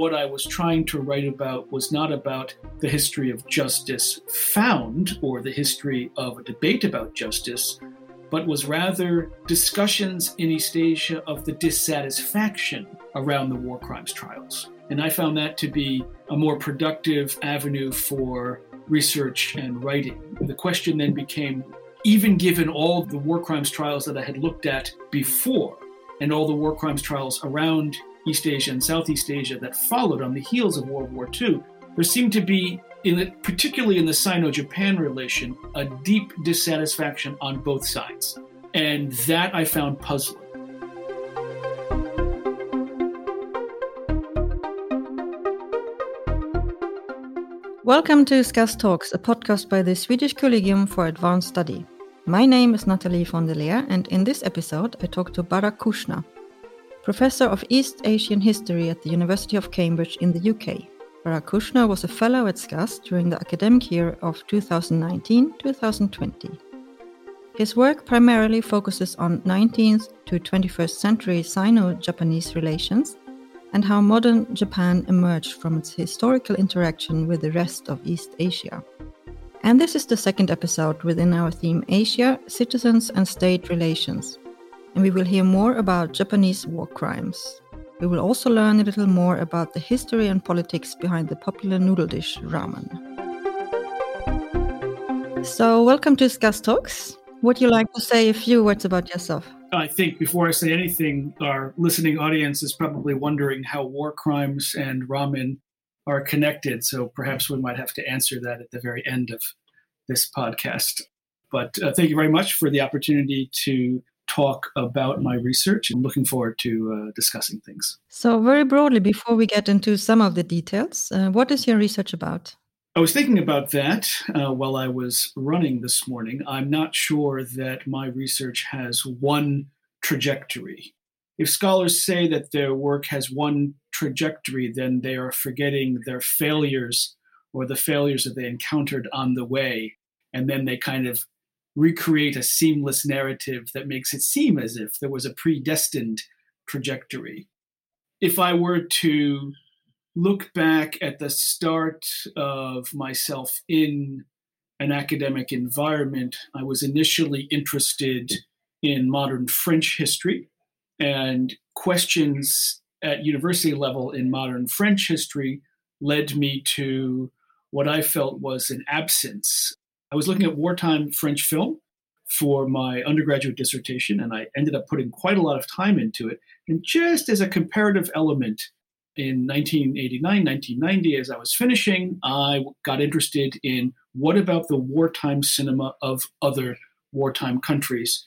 what I was trying to write about was not about the history of justice found or the history of a debate about justice, but was rather discussions in East Asia of the dissatisfaction around the war crimes trials. And I found that to be a more productive avenue for research and writing. The question then became even given all the war crimes trials that I had looked at before and all the war crimes trials around East Asia and Southeast Asia that followed on the heels of World War II, there seemed to be, in the, particularly in the Sino Japan relation, a deep dissatisfaction on both sides. And that I found puzzling. Welcome to SCAS Talks, a podcast by the Swedish Collegium for Advanced Study. My name is Nathalie von der Leer, and in this episode, I talk to Barak Kushner, professor of East Asian history at the University of Cambridge in the UK. Barak Kushner was a fellow at SCAS during the academic year of 2019 2020. His work primarily focuses on 19th to 21st century Sino Japanese relations and how modern Japan emerged from its historical interaction with the rest of East Asia. And this is the second episode within our theme Asia, Citizens and State Relations. And we will hear more about Japanese war crimes. We will also learn a little more about the history and politics behind the popular noodle dish ramen. So, welcome to SCAS Talks. Would you like to say a few words about yourself? I think before I say anything, our listening audience is probably wondering how war crimes and ramen are connected. So perhaps we might have to answer that at the very end of this podcast. But uh, thank you very much for the opportunity to talk about my research and looking forward to uh, discussing things. So, very broadly, before we get into some of the details, uh, what is your research about? I was thinking about that uh, while I was running this morning. I'm not sure that my research has one trajectory. If scholars say that their work has one trajectory, then they are forgetting their failures or the failures that they encountered on the way. And then they kind of recreate a seamless narrative that makes it seem as if there was a predestined trajectory. If I were to look back at the start of myself in an academic environment, I was initially interested in modern French history and questions at university level in modern French history led me to what I felt was an absence. I was looking at wartime French film for my undergraduate dissertation, and I ended up putting quite a lot of time into it. And just as a comparative element, in 1989, 1990, as I was finishing, I got interested in what about the wartime cinema of other wartime countries.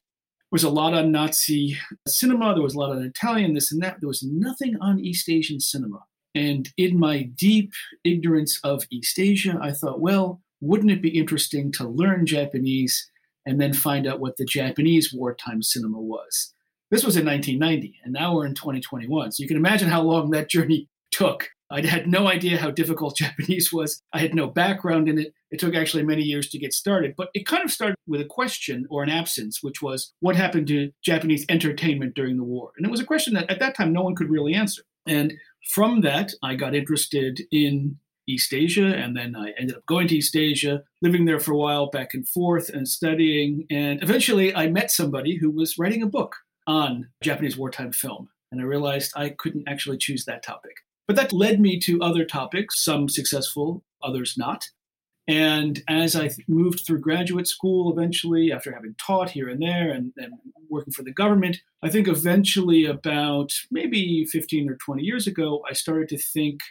There was a lot on Nazi cinema, there was a lot on Italian, this and that. There was nothing on East Asian cinema. And in my deep ignorance of East Asia, I thought, well, wouldn't it be interesting to learn Japanese and then find out what the Japanese wartime cinema was? This was in 1990, and now we're in 2021. So you can imagine how long that journey took. I had no idea how difficult Japanese was. I had no background in it. It took actually many years to get started, but it kind of started with a question or an absence, which was what happened to Japanese entertainment during the war? And it was a question that at that time no one could really answer. And from that, I got interested in East Asia, and then I ended up going to East Asia, living there for a while, back and forth, and studying. And eventually, I met somebody who was writing a book on Japanese wartime film. And I realized I couldn't actually choose that topic. But that led me to other topics, some successful, others not. And as I moved through graduate school, eventually, after having taught here and there and, and, working for the government, I think eventually, about maybe 15 or 20 years ago, I started to think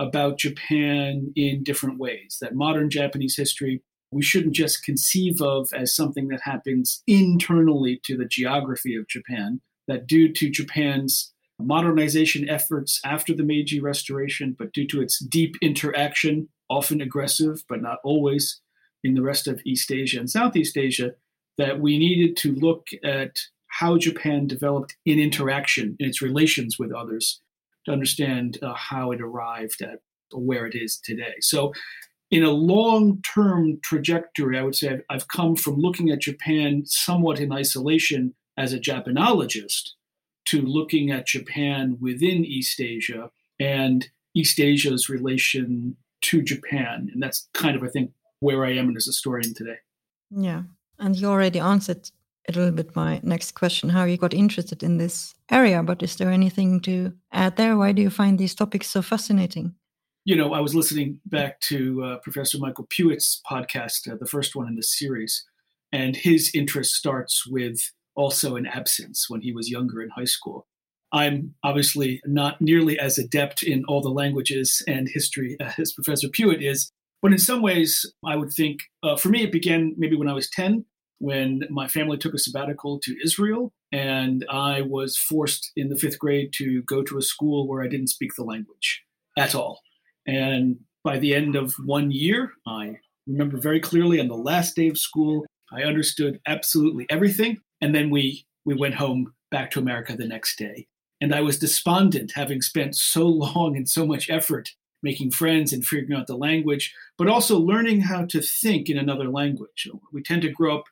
about Japan in different ways. That modern Japanese history we shouldn't just conceive of as something that happens internally to the geography of Japan, that due to Japan's modernization efforts after the Meiji Restoration, but due to its deep interaction, often aggressive, but not always, in the rest of East Asia and Southeast Asia, that we needed to look at how Japan developed in interaction in its relations with others to understand uh, how it arrived at where it is today. So in a long term trajectory, I would say I've, I've, come from looking at Japan somewhat in isolation as a Japanologist to looking at Japan within East Asia and East Asia's relation to Japan. And that's kind of, I think, where I am as a historian today. Yeah. And you already answered a little bit my next question how you got interested in this area. But is there anything to add there? Why do you find these topics so fascinating? You know, I was listening back to uh, Professor Michael Puett's podcast, uh, the first one in the series, and his interest starts with also an absence when he was younger in high school. I'm obviously not nearly as adept in all the languages and history as Professor Puett is, but in some ways, I would think uh, for me, it began maybe when I was 10, when my family took a sabbatical to Israel, and I was forced in the fifth grade to go to a school where I didn't speak the language at all. And by the end of one year, I remember very clearly on the last day of school, I understood absolutely everything. And then we, we went home back to America the next day. And I was despondent, having spent so long and so much effort making friends and figuring out the language, but also learning how to think in another language. We tend to grow up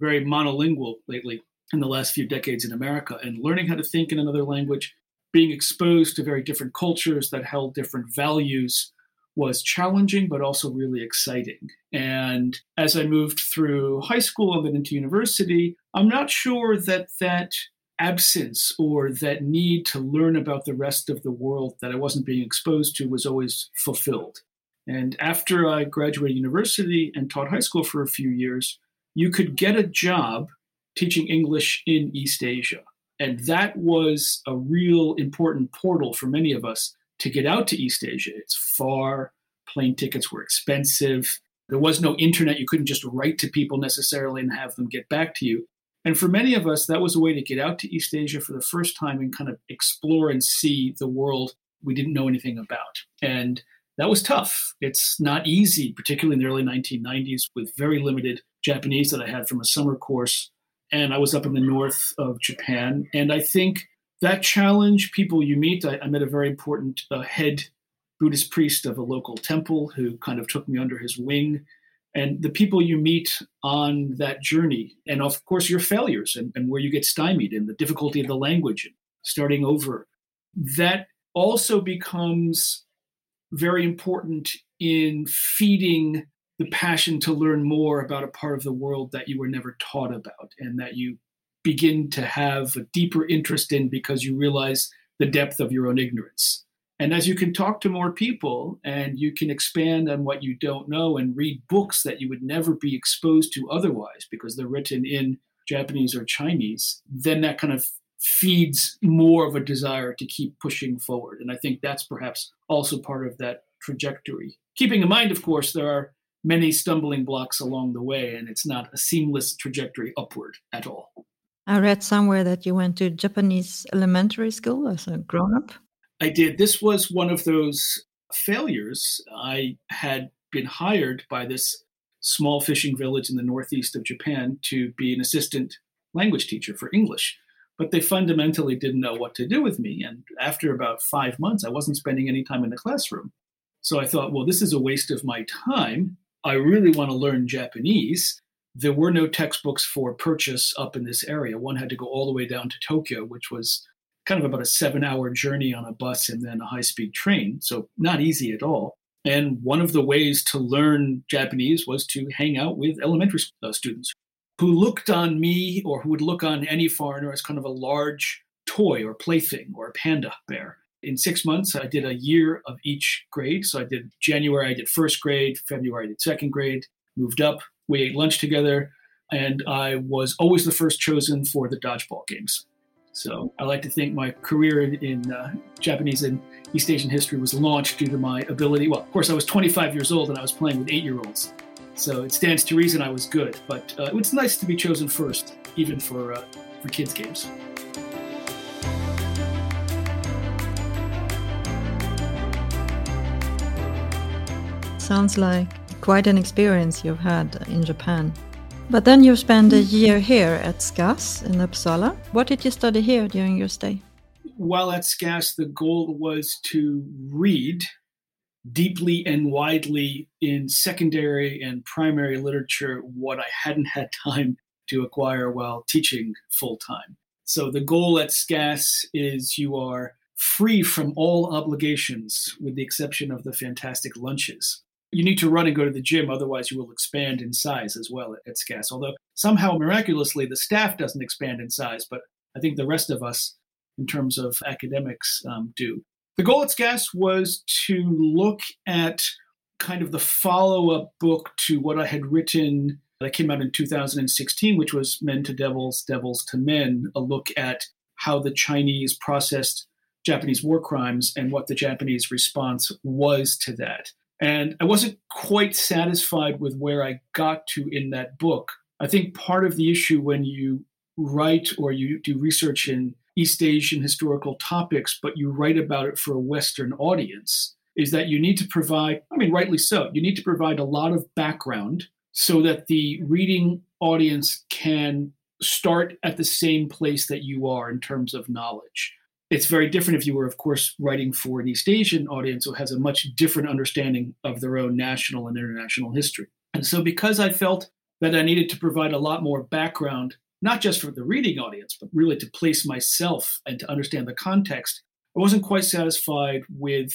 very monolingual lately in the last few decades in America, and learning how to think in another language, being exposed to very different cultures that held different values was challenging, but also really exciting. And as I moved through high school and then into university, I'm not sure that that absence or that need to learn about the rest of the world that I wasn't being exposed to was always fulfilled. And after I graduated university and taught high school for a few years, you could get a job teaching English in East Asia. And that was a real important portal for many of us to get out to East Asia. It's far, plane tickets were expensive. There was no internet. You couldn't just write to people necessarily and have them get back to you. And for many of us, that was a way to get out to East Asia for the first time and kind of explore and see the world we didn't know anything about. And that was tough. It's not easy, particularly in the early 1990s, with very limited Japanese that I had from a summer course. And I was up in the north of Japan. And I think that challenge, people you meet, I, I met a very important uh, head Buddhist priest of a local temple who kind of took me under his wing and the people you meet on that journey, and of course your failures and, and where you get stymied and the difficulty of the language starting over, that also becomes very important in feeding the passion to learn more about a part of the world that you were never taught about and that you begin to have a deeper interest in because you realize the depth of your own ignorance. And as you can talk to more people and you can expand on what you don't know and read books that you would never be exposed to otherwise because they're written in Japanese or Chinese, then that kind of feeds more of a desire to keep pushing forward. And I think that's perhaps also part of that trajectory. Keeping in mind, of course, there are many stumbling blocks along the way, and it's not a seamless trajectory upward at all. I read somewhere that you went to Japanese elementary school as a grown up. I did. This was one of those failures. I had been hired by this small fishing village in the northeast of Japan to be an assistant language teacher for English. But they fundamentally didn't know what to do with me. And after about five months, I wasn't spending any time in the classroom. So I thought, well, this is a waste of my time. I really want to learn Japanese. There were no textbooks for purchase up in this area. One had to go all the way down to Tokyo, which was kind of about a seven hour journey on a bus and then a high speed train. So, not easy at all. And one of the ways to learn Japanese was to hang out with elementary uh, students who looked on me or who would look on any foreigner as kind of a large toy or plaything or a panda bear. In six months, I did a year of each grade. So I did January, I did first grade, February, I did second grade, moved up, we ate lunch together, and I was always the first chosen for the dodgeball games. So I like to think my career in, in uh, Japanese and East Asian history was launched due to my ability. Well, of course, I was 25 years old and I was playing with eight year olds. So it stands to reason I was good. But uh, it's nice to be chosen first, even for, uh, for kids' games. Sounds like quite an experience you've had in Japan. But then you spent a year here at SCAS in Uppsala. What did you study here during your stay? While at SCAS, the goal was to read deeply and widely in secondary and primary literature what I hadn't had time to acquire while teaching full time. So the goal at SCAS is you are free from all obligations with the exception of the fantastic lunches. You need to run and go to the gym, otherwise, you will expand in size as well at, SCAS. Although somehow miraculously the staff doesn't expand in size, but I think the rest of us, in terms of academics, um, do. The goal at SCAS was to look at kind of the follow up book to what I had written that came out in 2016, which was Men to Devils, Devils to Men, a look at how the Chinese processed Japanese war crimes and what the Japanese response was to that. And I wasn't quite satisfied with where I got to in that book. I think part of the issue when you write or you do research in East Asian historical topics, but you write about it for a Western audience, is that you need to provide, I mean, rightly so, you need to provide a lot of background so that the reading audience can start at the same place that you are in terms of knowledge. It's very different if you were, of course, writing for an East Asian audience who has a much different understanding of their own national and international history. And so, because I felt that I needed to provide a lot more background, not just for the reading audience, but really to place myself and to understand the context, I wasn't quite satisfied with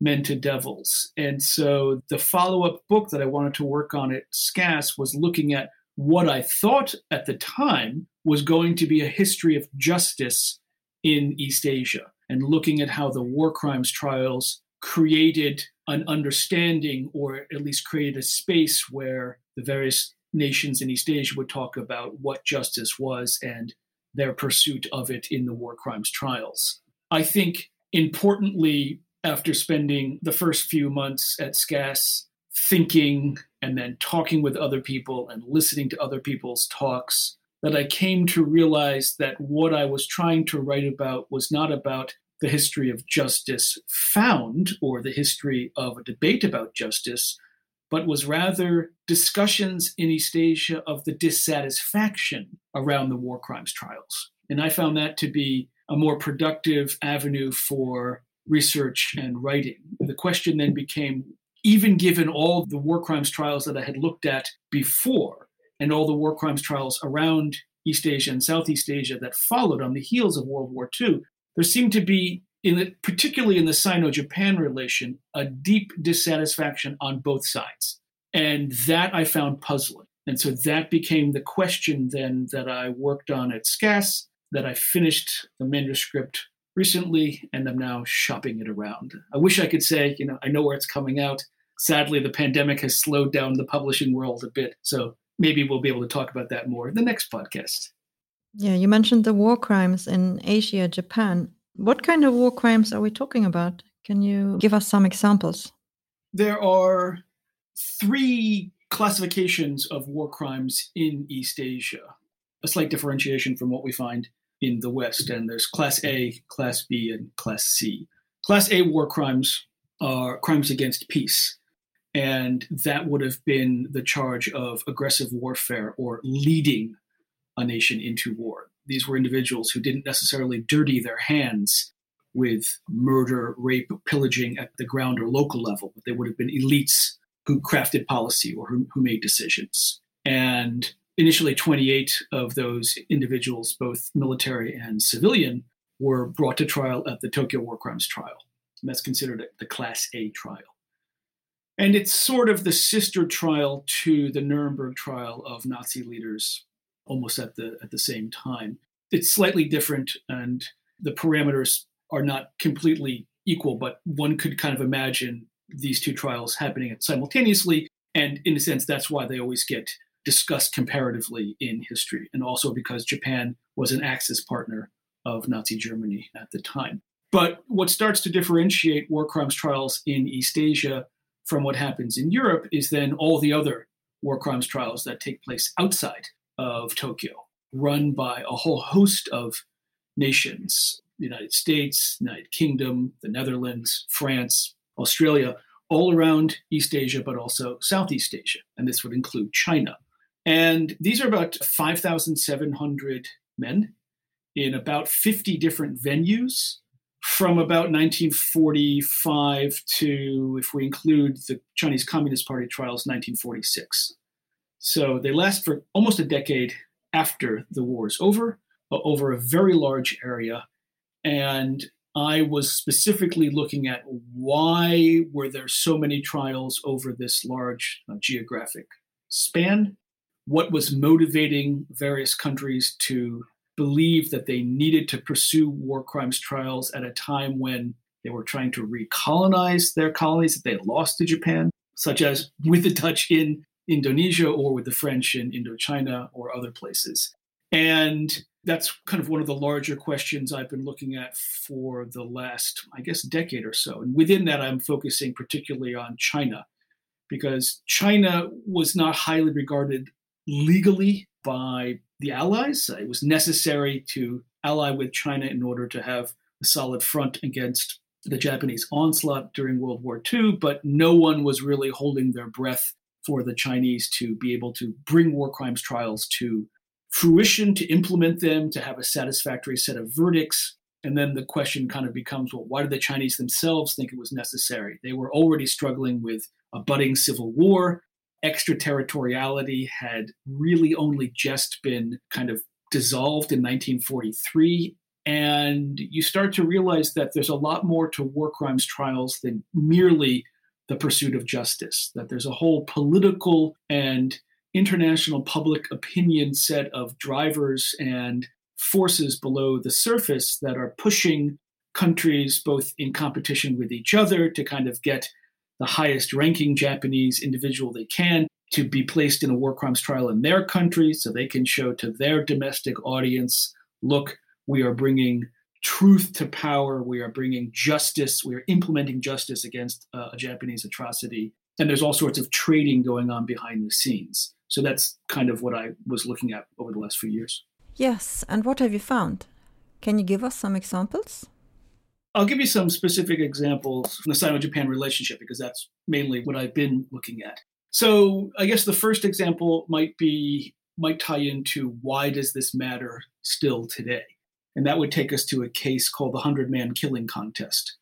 Men to Devils. And so the follow up book that I wanted to work on at SCAS was looking at what I thought at the time was going to be a history of justice in East Asia and looking at how the war crimes trials created an understanding or at least created a space where the various nations in East Asia would talk about what justice was and their pursuit of it in the war crimes trials. I think importantly, after spending the first few months at SCAS thinking and then talking with other people and listening to other people's talks, that I came to realize that what I was trying to write about was not about the history of justice found or the history of a debate about justice, but was rather discussions in East Asia of the dissatisfaction around the war crimes trials. And I found that to be a more productive avenue for research and writing. The question then became even given all the war crimes trials that I had looked at before and all the war crimes trials around East Asia and Southeast Asia that followed on the heels of World War II, there seemed to be, in the, particularly in the Sino Japan relation, a deep dissatisfaction on both sides. And that I found puzzling. And so that became the question then that I worked on at SCAS, that I finished the manuscript recently, and I'm now shopping it around. I wish I could say, you know, I know where it's coming out. Sadly, the pandemic has slowed down the publishing world a bit. So maybe we'll be able to talk about that more in the next podcast. Yeah, you mentioned the war crimes in Asia, Japan. What kind of war crimes are we talking about? Can you give us some examples? There are three classifications of war crimes in East Asia, a slight differentiation from what we find in the West. And there's Class A, Class B, and Class C. Class A war crimes are crimes against peace. And that would have been the charge of aggressive warfare or leading a nation into war. These were individuals who didn't necessarily dirty their hands with murder, rape, pillaging at the ground or local level, but they would have been elites who crafted policy or who, who made decisions. And initially 28 of those individuals, both military and civilian, were brought to trial at the Tokyo War Crimes trial. And that's considered the Class A trial. And it's sort of the sister trial to the Nuremberg trial of Nazi leaders almost at the at the same time. It's slightly different and the parameters are not completely equal, but one could kind of imagine these two trials happening simultaneously. And in a sense, that's why they always get discussed comparatively in history, and also because Japan was an Axis partner of Nazi Germany at the time. But what starts to differentiate war crimes trials in East Asia from what happens in Europe is then all the other war crimes trials that take place outside of Tokyo, run by a whole host of nations the United States, United Kingdom, the Netherlands, France, Australia, all around East Asia, but also Southeast Asia. And this would include China. And these are about 5,700 men in about 50 different venues from about 1945 to, if we include the Chinese Communist Party trials, 1946. So they last for almost a decade after the war is over, over a very large area. And I was specifically looking at why were there so many trials over this large uh, geographic span? What was motivating various countries to believe that they needed to pursue war crimes trials at a time when they were trying to recolonize their colonies that they had lost to Japan, such as with the Dutch in Indonesia or with the French in Indochina or other places. And that's kind of one of the larger questions I've been looking at for the last, I guess, decade or so. And within that, I'm focusing particularly on China, because China was not highly regarded legally by the Allies. It was necessary to ally with China in order to have a solid front against the Japanese onslaught during World War II, but no one was really holding their breath for the Chinese to be able to bring war crimes trials to fruition, to implement them, to have a satisfactory set of verdicts. And then the question kind of becomes well, why did the Chinese themselves think it was necessary? They were already struggling with a budding civil war. Extraterritoriality had really only just been kind of dissolved in 1943. And you start to realize that there's a lot more to war crimes trials than merely the pursuit of justice, that there's a whole political and international public opinion set of drivers and forces below the surface that are pushing countries both in competition with each other to kind of get the highest ranking Japanese individual they can to be placed in a war crimes trial in their country so they can show to their domestic audience look, we are bringing truth to power, we are bringing justice, we are implementing justice against uh, a Japanese atrocity. And there's all sorts of trading going on behind the scenes. So that's kind of what I was looking at over the last few years. Yes. And what have you found? Can you give us some examples? I'll give you some specific examples from the Sino Japan relationship because that's mainly what I've been looking at. So I guess the first example might be might tie into why does this matter still today? And that would take us to a case called the 100 man killing contest.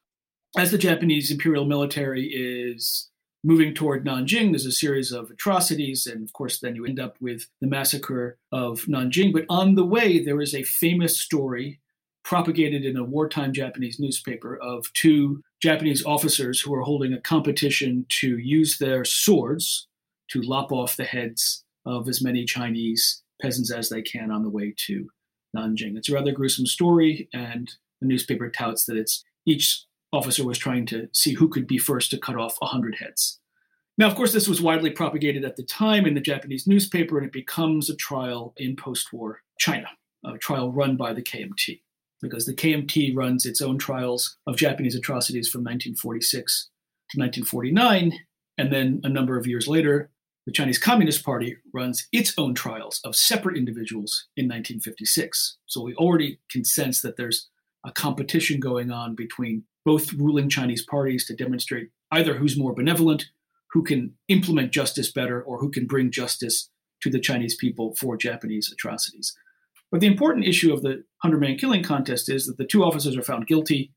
As the Japanese imperial military is moving toward Nanjing, there's a series of atrocities, and of course, then you end up with the massacre of Nanjing. But on the way, there is a famous story propagated in a wartime Japanese newspaper of two Japanese officers who are holding a competition to use their swords to lop off the heads of as many Chinese peasants as they can on the way to Nanjing. It's a rather gruesome story, and the newspaper touts that it's each officer was trying to see who could be first to cut off 100 heads. Now, of course, this was widely propagated at the time in the Japanese newspaper, and it becomes a trial in post war China, a trial run by the KMT, because the KMT runs its own trials of Japanese atrocities from 1946 to 1949. And then a number of years later, the Chinese Communist Party runs its own trials of separate individuals in 1956. So we already can sense that there's a competition going on between both ruling Chinese parties to demonstrate either who's more benevolent, who can implement justice better, or who can bring justice to the Chinese people for Japanese atrocities. But the important issue of the 100 man killing contest is that the two officers are found guilty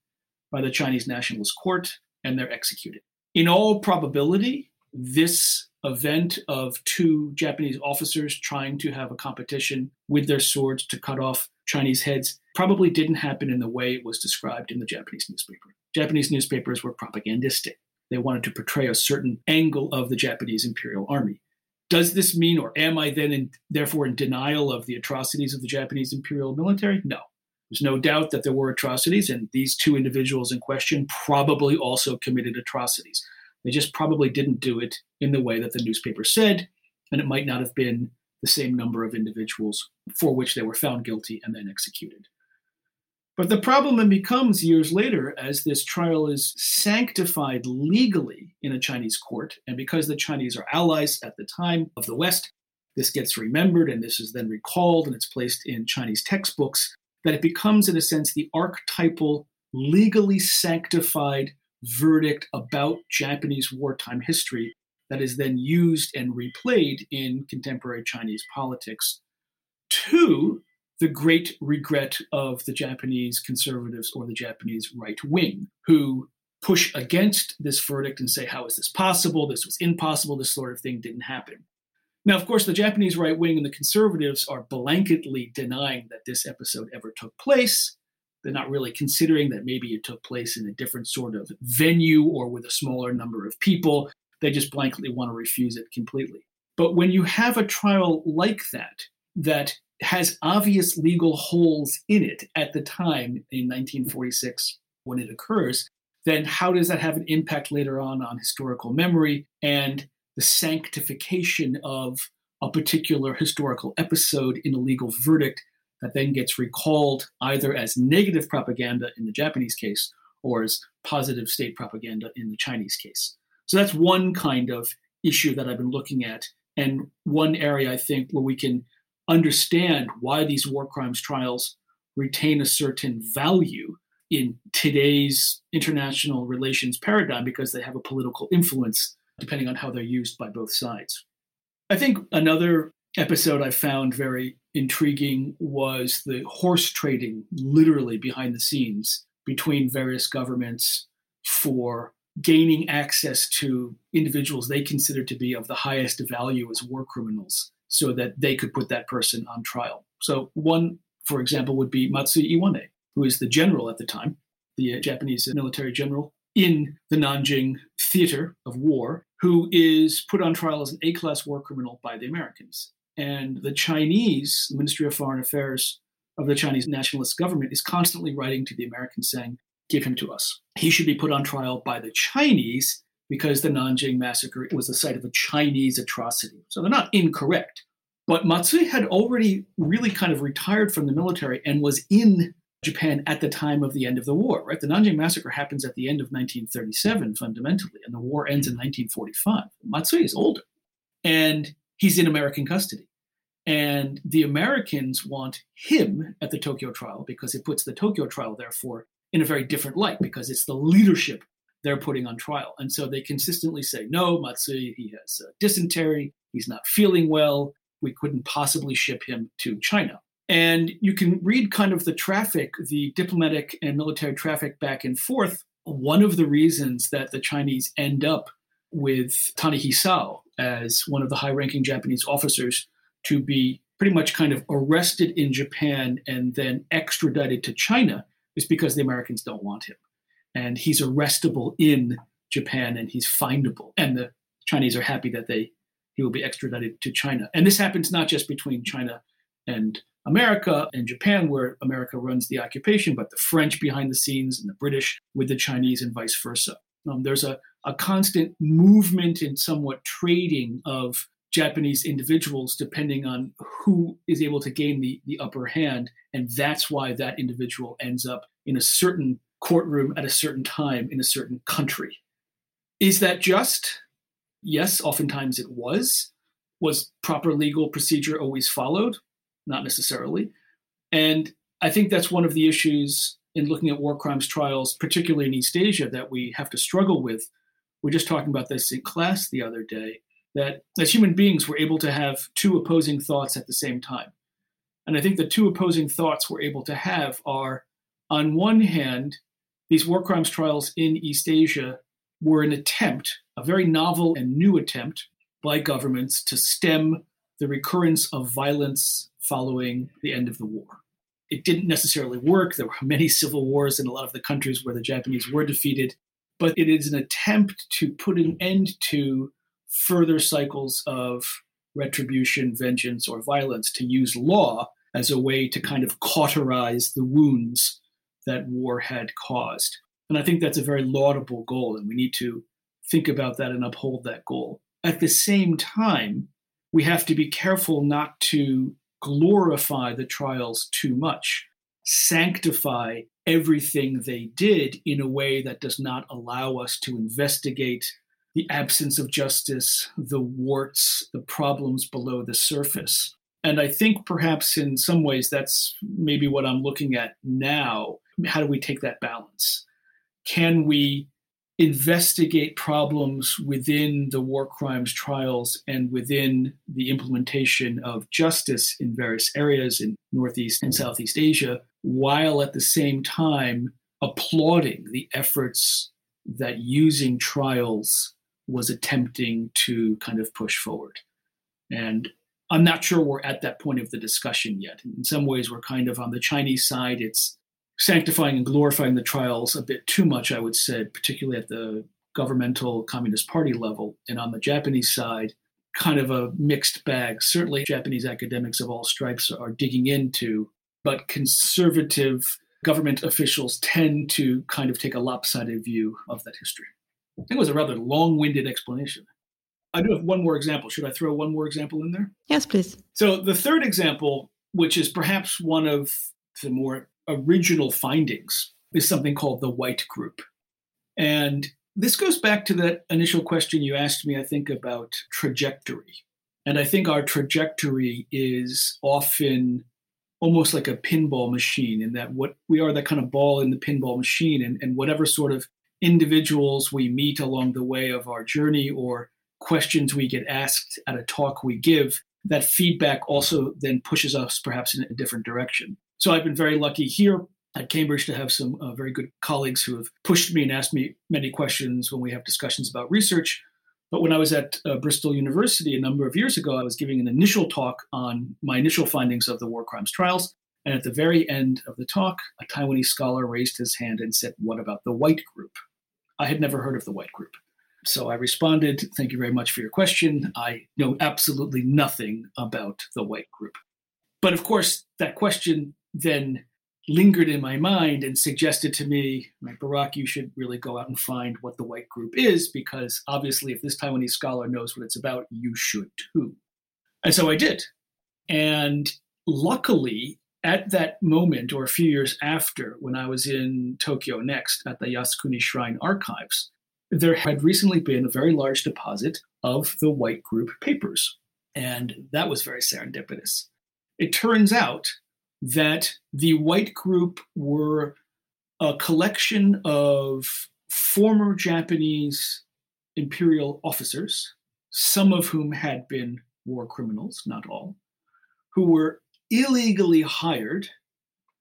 by the Chinese Nationalist Court and they're executed. In all probability, this event of two Japanese officers trying to have a competition with their swords to cut off Chinese heads probably didn't happen in the way it was described in the Japanese newspaper. Japanese newspapers were propagandistic. They wanted to portray a certain angle of the Japanese imperial army. Does this mean, or am I then in, therefore in denial of the atrocities of the Japanese imperial military? No. There's no doubt that there were atrocities, and these two individuals in question probably also committed atrocities. They just probably didn't do it in the way that the newspaper said, and it might not have been the same number of individuals for which they were found guilty and then executed. But the problem then becomes years later as this trial is sanctified legally in a Chinese court, and because the Chinese are allies at the time of the West, this gets remembered and this is then recalled and it's placed in Chinese textbooks, that it becomes, in a sense, the archetypal, legally sanctified verdict about Japanese wartime history that is then used and replayed in contemporary Chinese politics. To the great regret of the Japanese conservatives or the Japanese right wing, who push against this verdict and say, How is this possible? This was impossible. This sort of thing didn't happen. Now, of course, the Japanese right wing and the conservatives are blanketly denying that this episode ever took place. They're not really considering that maybe it took place in a different sort of venue or with a smaller number of people. They just blankly want to refuse it completely. But when you have a trial like that, that has obvious legal holes in it at the time in 1946 when it occurs, then how does that have an impact later on on historical memory and the sanctification of a particular historical episode in a legal verdict that then gets recalled either as negative propaganda in the Japanese case or as positive state propaganda in the Chinese case. So that's one kind of issue that I've been looking at, and one area I think where we can understand why these war crimes trials retain a certain value in today's international relations paradigm because they have a political influence depending on how they're used by both sides. I think another episode I found very intriguing was the horse trading, literally behind the scenes, between various governments for gaining access to individuals they considered to be of the highest value as war criminals so that they could put that person on trial. So, one, for example, would be Matsui Iwane, who is the general at the time, the uh, Japanese military general in the Nanjing theater of war, who is put on trial as an A class war criminal by the Americans. And the Chinese, Ministry of Foreign Affairs of the Chinese nationalist government, is constantly writing to the Americans saying, Give him to us. He should be put on trial by the Chinese because the Nanjing massacre was the site of a Chinese atrocity. So they're not incorrect. But Matsui had already really kind of retired from the military and was in Japan at the time of the end of the war, right? The Nanjing massacre happens at the end of 1937 fundamentally, and the war ends in 1945. Matsui is older, and he's in American custody. And the Americans want him at the Tokyo trial because it puts the Tokyo trial, therefore, in a very different light because it's the leadership they're putting on trial. And so they consistently say, no, Matsui, he has uh, dysentery, he's not feeling well, we couldn't possibly ship him to China. And you can read kind of the traffic, the diplomatic and military traffic back and forth. One of the reasons that the Chinese end up with Tani Hisao as one of the high ranking Japanese officers to be pretty much kind of arrested in Japan and then extradited to China is because the Americans don't want him. And he's arrestable in Japan and he's findable. And the Chinese are happy that they he will be extradited to China. And this happens not just between China and America and Japan, where America runs the occupation, but the French behind the scenes and the British with the Chinese and vice versa. Um, there's a, a constant movement and somewhat trading of Japanese individuals depending on who is able to gain the, the upper hand. And that's why that individual ends up in a certain courtroom at a certain time in a certain country. Is that just? Yes, oftentimes it was. Was proper legal procedure always followed? not necessarily. And I think that's one of the issues in looking at war crimes trials, particularly in East Asia, that we have to struggle with. We're just talking about this in class the other day that as human beings, we're able to have two opposing thoughts at the same time. And I think the two opposing thoughts we're able to have are on one hand, these war crimes trials in East Asia were an attempt, a very novel and new attempt by governments to stem the recurrence of violence following the end of the war. It didn't necessarily work. There were many civil wars in a lot of the countries where the Japanese were defeated, but it is an attempt to put an end to further cycles of retribution, vengeance, or violence, to use law as a way to kind of cauterize the wounds that war had caused. And I think that's a very laudable goal, and we need to think about that and uphold that goal. At the same time, we have to be careful not to glorify the trials too much, sanctify everything they did in a way that does not allow us to investigate the absence of justice, the warts, the problems below the surface. And I think perhaps in some ways that's maybe what I'm looking at now. How do we take that balance? Can we investigate problems within the war crimes trials and within the implementation of justice in various areas in Northeast and Southeast Asia, while at the same time applauding the efforts that using trials was attempting to kind of push forward. And I'm not sure we're at that point of the discussion yet. In some ways, we're kind of on the Chinese side, it's sanctifying and glorifying the trials a bit too much, I would say, particularly at the governmental Communist Party level. And on the Japanese side, kind of a mixed bag. Certainly, Japanese academics of all stripes are digging into, but conservative government officials tend to kind of take a lopsided view of that history. I think it was a rather long winded explanation. I do have one more example. Should I throw one more example in there? Yes, please. So, the third example, which is perhaps one of the more original findings, is something called the white group. And this goes back to that initial question you asked me, I think, about trajectory. And I think our trajectory is often almost like a pinball machine in that what we are that kind of ball in the pinball machine and, and whatever sort of individuals we meet along the way of our journey or questions we get asked at a talk we give, that feedback also then pushes us perhaps in a different direction. So I've been very lucky here at Cambridge to have some uh, very good colleagues who have pushed me and asked me many questions when we have discussions about research. But when I was at uh, Bristol University a number of years ago, I was giving an initial talk on my initial findings of the war crimes trials. And at the very end of the talk, a Taiwanese scholar raised his hand and said, What about the white group? I had never heard of the white group. So I responded, Thank you very much for your question. I know absolutely nothing about the white group. But of course, that question then lingered in my mind and suggested to me, Barak, you should really go out and find what the white group is, because obviously, if this Taiwanese scholar knows what it's about, you should too. And so I did. And luckily, at that moment, or a few years after, when I was in Tokyo next at the Yasukuni Shrine Archives, there had recently been a very large deposit of the white group papers. And that was very serendipitous. It turns out that the white group were a collection of former Japanese imperial officers, some of whom had been war criminals, not all, who were illegally hired,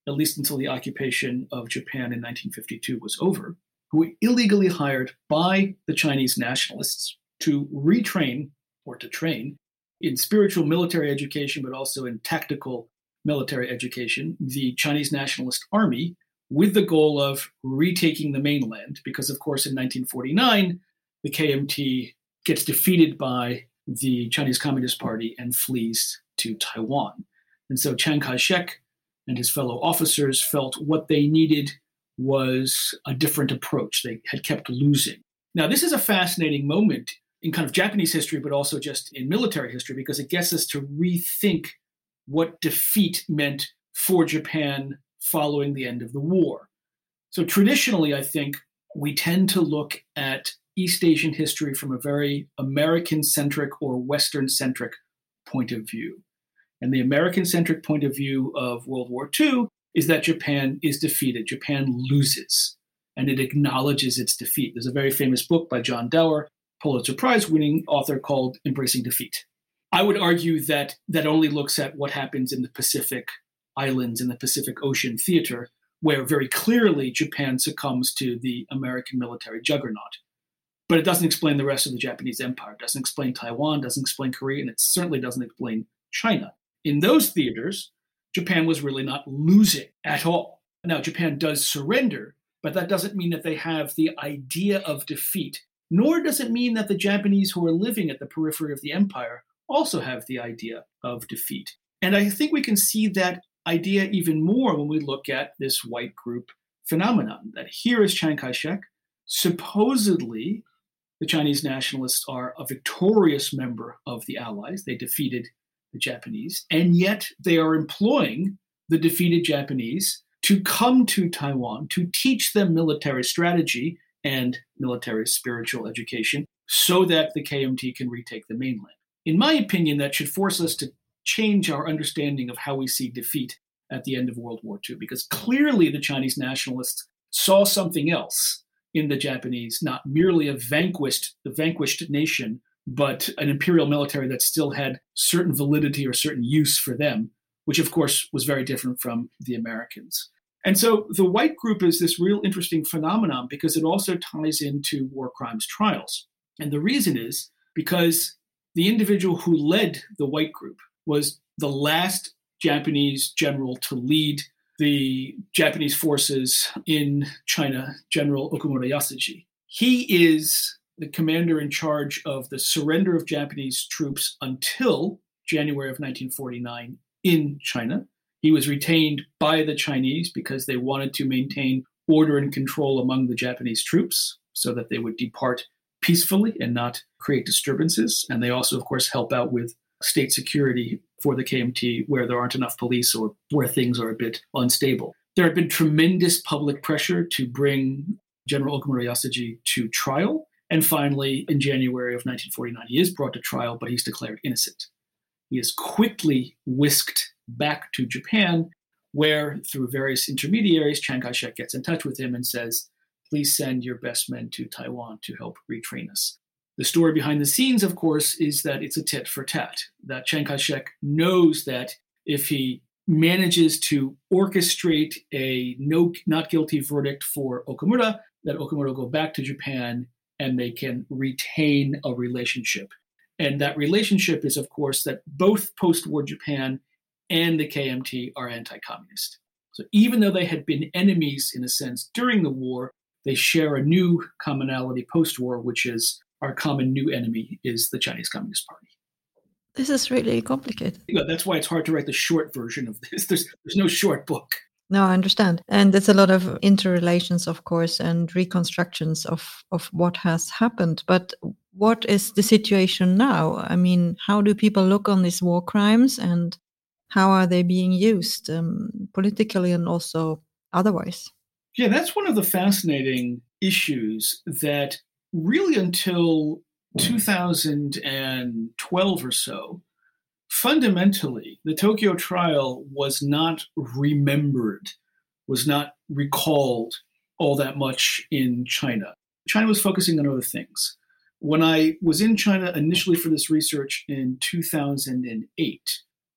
at least until the occupation of Japan in 1952 was over, who were illegally hired by the Chinese nationalists to retrain or to train in spiritual military education, but also in tactical military education, the Chinese Nationalist Army, with the goal of retaking the mainland. Because, of course, in 1949, the KMT gets defeated by the Chinese Communist Party and flees to Taiwan. And so Chiang Kai shek and his fellow officers felt what they needed was a different approach. They had kept losing. Now, this is a fascinating moment in kind of Japanese history, but also just in military history, because it gets us to rethink what defeat meant for Japan following the end of the war. So traditionally, I think we tend to look at East Asian history from a very American centric or Western centric point of view. And the American centric point of view of World War II is that Japan is defeated, Japan loses, and it acknowledges its defeat. There's a very famous book by John Dower, Pulitzer Prize winning author called Embracing Defeat. I would argue that that only looks at what happens in the Pacific Islands in the Pacific Ocean theater, where very clearly Japan succumbs to the American military juggernaut. But it doesn't explain the rest of the Japanese empire, it doesn't explain Taiwan, doesn't explain Korea, and it certainly doesn't explain China. In those theaters, Japan was really not losing at all. Now, Japan does surrender, but that doesn't mean that they have the idea of defeat, nor does it mean that the Japanese who are living at the periphery of the empire also have the idea of defeat. And I think we can see that idea even more when we look at this white group phenomenon that here is Chiang Kai shek. Supposedly, the Chinese nationalists are a victorious member of the Allies. They defeated the Japanese, and yet they are employing the defeated Japanese to come to Taiwan to teach them military strategy and military spiritual education so that the KMT can retake the mainland. In my opinion, that should force us to change our understanding of how we see defeat at the end of World War II, because clearly the Chinese nationalists saw something else in the Japanese, not merely a vanquished, the vanquished nation, but an imperial military that still had certain validity or certain use for them, which of course was very different from the Americans. And so the white group is this real interesting phenomenon because it also ties into war crimes trials. And the reason is because the individual who led the white group was the last Japanese general to lead the Japanese forces in China, General Okamura Yasuji. He is the commander in charge of the surrender of Japanese troops until January of 1949 in China. He was retained by the Chinese because they wanted to maintain order and control among the Japanese troops so that they would depart peacefully and not create disturbances. And they also, of course, help out with state security for the KMT where there aren't enough police or where things are a bit unstable. There had been tremendous public pressure to bring General Okamura Yasuji to trial. And finally, in January of 1949, he is brought to trial, but he's declared innocent. He is quickly whisked back to Japan, where through various intermediaries, Chiang Kai shek gets in touch with him and says, Please send your best men to Taiwan to help retrain us. The story behind the scenes, of course, is that it's a tit for tat, that Chiang Kai shek knows that if he manages to orchestrate a no not guilty verdict for Okamura, that Okamura will go back to Japan and they can retain a relationship. And that relationship is, of course, that both post war Japan and the KMT are anti communist. So even though they had been enemies in a sense during the war, they share a new commonality post war, which is our common new enemy is the Chinese Communist Party. This is really complicated. Yeah, that's why it's hard to write the short version of this. There's, there's no short book. No, I understand. And there's a lot of interrelations, of course, and reconstructions of, of what has happened. But what is the situation now? I mean, how do people look on these war crimes and how are they being used um, politically and also otherwise? Yeah, that's one of the fascinating issues that really until 2012 or so, fundamentally, the Tokyo trial was not remembered, was not recalled all that much in China. China was focusing on other things. When I was in China initially for this research in 2008,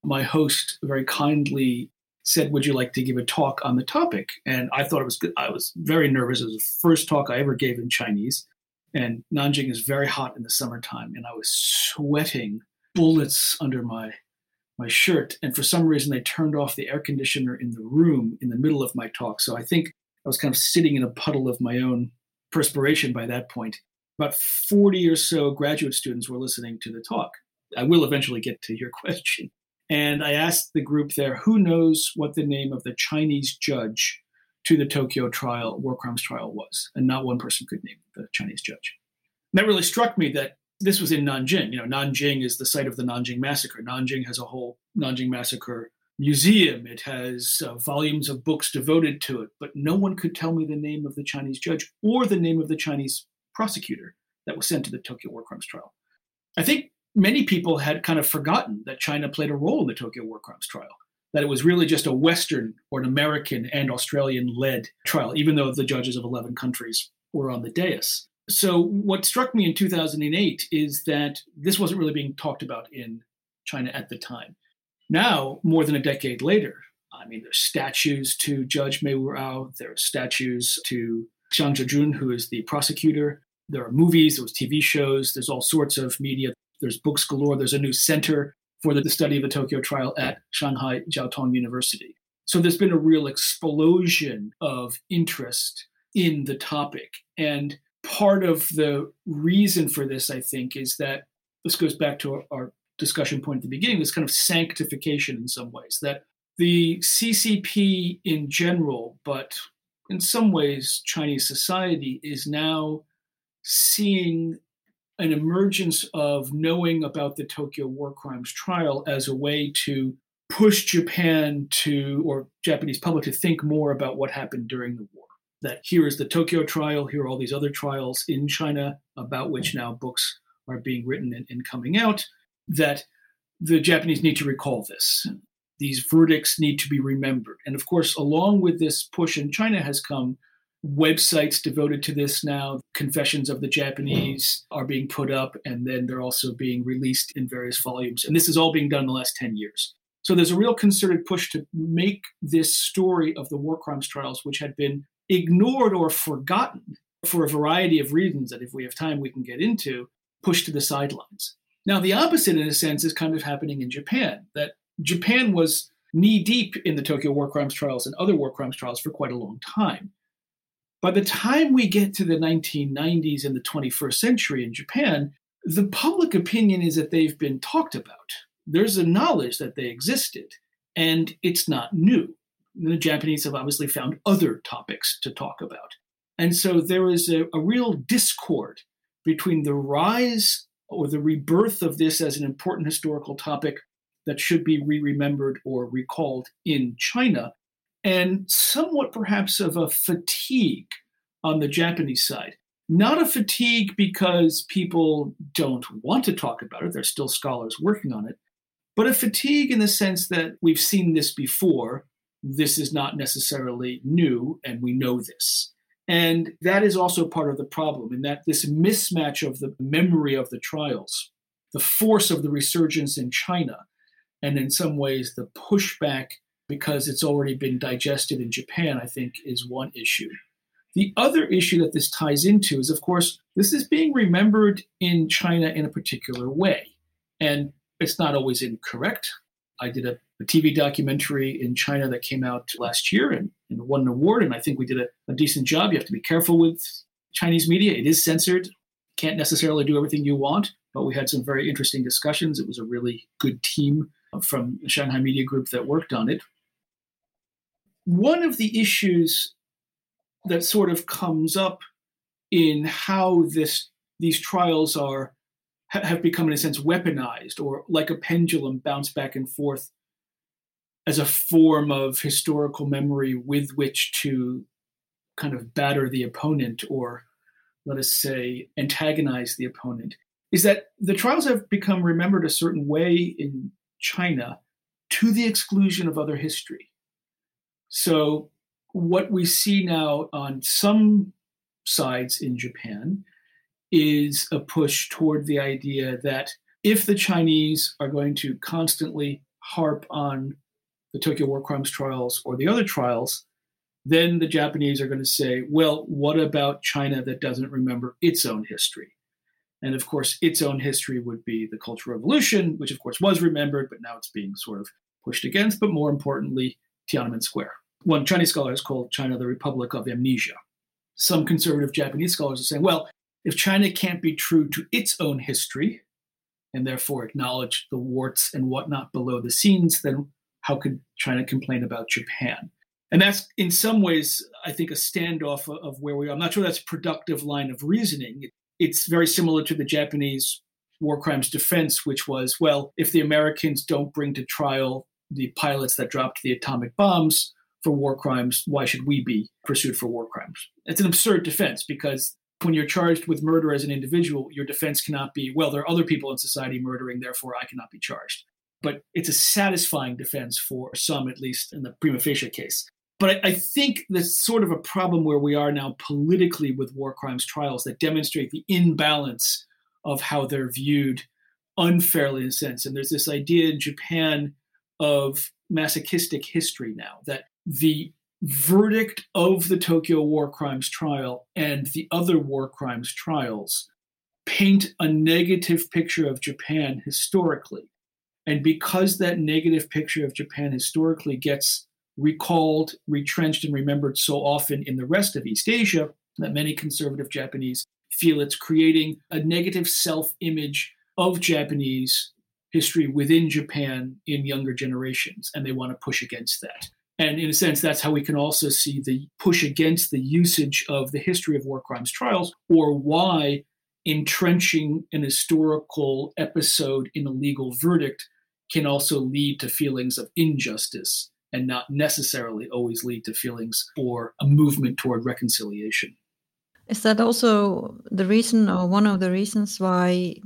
my host very kindly said, Would you like to give a talk on the topic? And I thought it was good. I was very nervous. It was the first talk I ever gave in Chinese. And Nanjing is very hot in the summertime, and I was sweating bullets under my my shirt. And for some reason, they turned off the air conditioner in the room in the middle of my talk. So I think I was kind of sitting in a puddle of my own perspiration by that point. About 40 or so graduate students were listening to the talk. I will eventually get to your question. And I asked the group there, who knows what the name of the Chinese judge to the Tokyo trial, war crimes trial was? And not one person could name the Chinese judge. And that really struck me that this was in Nanjing. You know, Nanjing is the site of the Nanjing massacre. Nanjing has a whole Nanjing massacre museum. It has uh, volumes of books devoted to it, but no one could tell me the name of the Chinese judge or the name of the Chinese prosecutor that was sent to the Tokyo war crimes trial. I think many people had kind of forgotten that China played a role in the Tokyo war crimes trial, that it was really just a Western or an American and Australian led trial, even though the judges of 11 countries were on the dais. So, what struck me in 2008 is that this wasn't really being talked about in China at the time. Now, more than a decade later, I mean, there's statues to Judge Mei Ruao, there are statues to Xiang Zhejun, who is the prosecutor. There are movies, there was TV shows, there's all sorts of media. There's books galore. There's a new center for the study of the Tokyo trial at Shanghai Jiao Tong University. So there's been a real explosion of interest in the topic. And part of the reason for this, I think, is that this goes back to our, discussion point at the beginning this kind of sanctification in some ways, that the CCP in general, but in some ways, Chinese society is now seeing an emergence of knowing about the Tokyo war crimes trial as a way to push Japan to, or Japanese public to think more about what happened during the war that here is the Tokyo trial, here are all these other trials in China about which now books are being written and, and coming out, that the Japanese need to recall this. These verdicts need to be remembered. And of course, along with this push in China has come websites devoted to this now. Confessions of the Japanese are being put up, and then they're also being released in various volumes. And this is all being done in the last 10 years. So there's a real concerted push to make this story of the war crimes trials, which had been ignored or forgotten for a variety of reasons that if we have time we can get into, pushed to the sidelines. Now, the opposite, in a sense, is kind of happening in Japan, that Japan was knee deep in the Tokyo war crimes trials and other war crimes trials for quite a long time. By the time we get to the 1990s and the 21st century in Japan, the public opinion is that they've been talked about. There's a knowledge that they existed, and it's not new. The Japanese have obviously found other topics to talk about. And so there is a, a real discord between the rise or the rebirth of this as an important historical topic that should be re remembered or recalled in China, and somewhat perhaps of a fatigue on the Japanese side. Not a fatigue because people don't want to talk about it, there's still scholars working on it, but a fatigue in the sense that we've seen this before. This is not necessarily new, and we know this. And that is also part of the problem, in that this mismatch of the memory of the trials, the force of the resurgence in China, and in some ways the pushback because it's already been digested in Japan, I think, is one issue. The other issue that this ties into is, of course, this is being remembered in China in a particular way. And it's not always incorrect. I did a, a TV documentary in China that came out last year and, and won an award, and I think we did a, a decent job. You have to be careful with Chinese media, it is censored. Can't necessarily do everything you want, but we had some very interesting discussions. It was a really good team from Shanghai Media Group that worked on it. One of the issues that sort of comes up in how this these trials are have become in a sense weaponized or like a pendulum bounce back and forth as a form of historical memory with which to kind of batter the opponent or let us say antagonize the opponent is that the trials have become remembered a certain way in China to the exclusion of other history. So, what we see now on some sides in Japan is a push toward the idea that if the Chinese are going to constantly harp on the Tokyo War Crimes trials or the other trials, then the Japanese are going to say, well, what about China that doesn't remember its own history? And of course, its own history would be the Cultural Revolution, which of course was remembered, but now it's being sort of pushed against. But more importantly, Tiananmen Square. One Chinese scholar has called China the Republic of Amnesia. Some conservative Japanese scholars are saying, well, if China can't be true to its own history and therefore acknowledge the warts and whatnot below the scenes, then how could China complain about Japan? And that's in some ways, I think, a standoff of where we are. I'm not sure that's a productive line of reasoning it's very similar to the Japanese war crimes defense, which was well, if the Americans don't bring to trial the pilots that dropped the atomic bombs for war crimes, why should we be pursued for war crimes? It's an absurd defense because when you're charged with murder as an individual, your defense cannot be, well, there are other people in society murdering, therefore I cannot be charged. But it's a satisfying defense for some, at least in the prima facie case. But I, I think that's sort of a problem where we are now politically with war crimes trials that demonstrate the imbalance of how they're viewed unfairly in a sense. And there's this idea in Japan of masochistic history now that the verdict of the Tokyo war crimes trial and the other war crimes trials paint a negative picture of Japan historically. And because that negative picture of Japan historically gets recalled, retrenched, and remembered so often in the rest of East Asia that many conservative Japanese feel it's creating a negative self image of Japanese history within Japan in younger generations, and they want to push against that. And in a sense, that's how we can also see the push against the usage of the history of war crimes trials, or why entrenching an historical episode in a legal verdict can also lead to feelings of injustice and not necessarily always lead to feelings or a movement toward reconciliation. Is that also the reason or one of the reasons why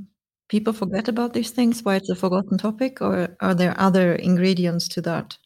people forget about these things, why it's a forgotten topic, or are there other ingredients to that?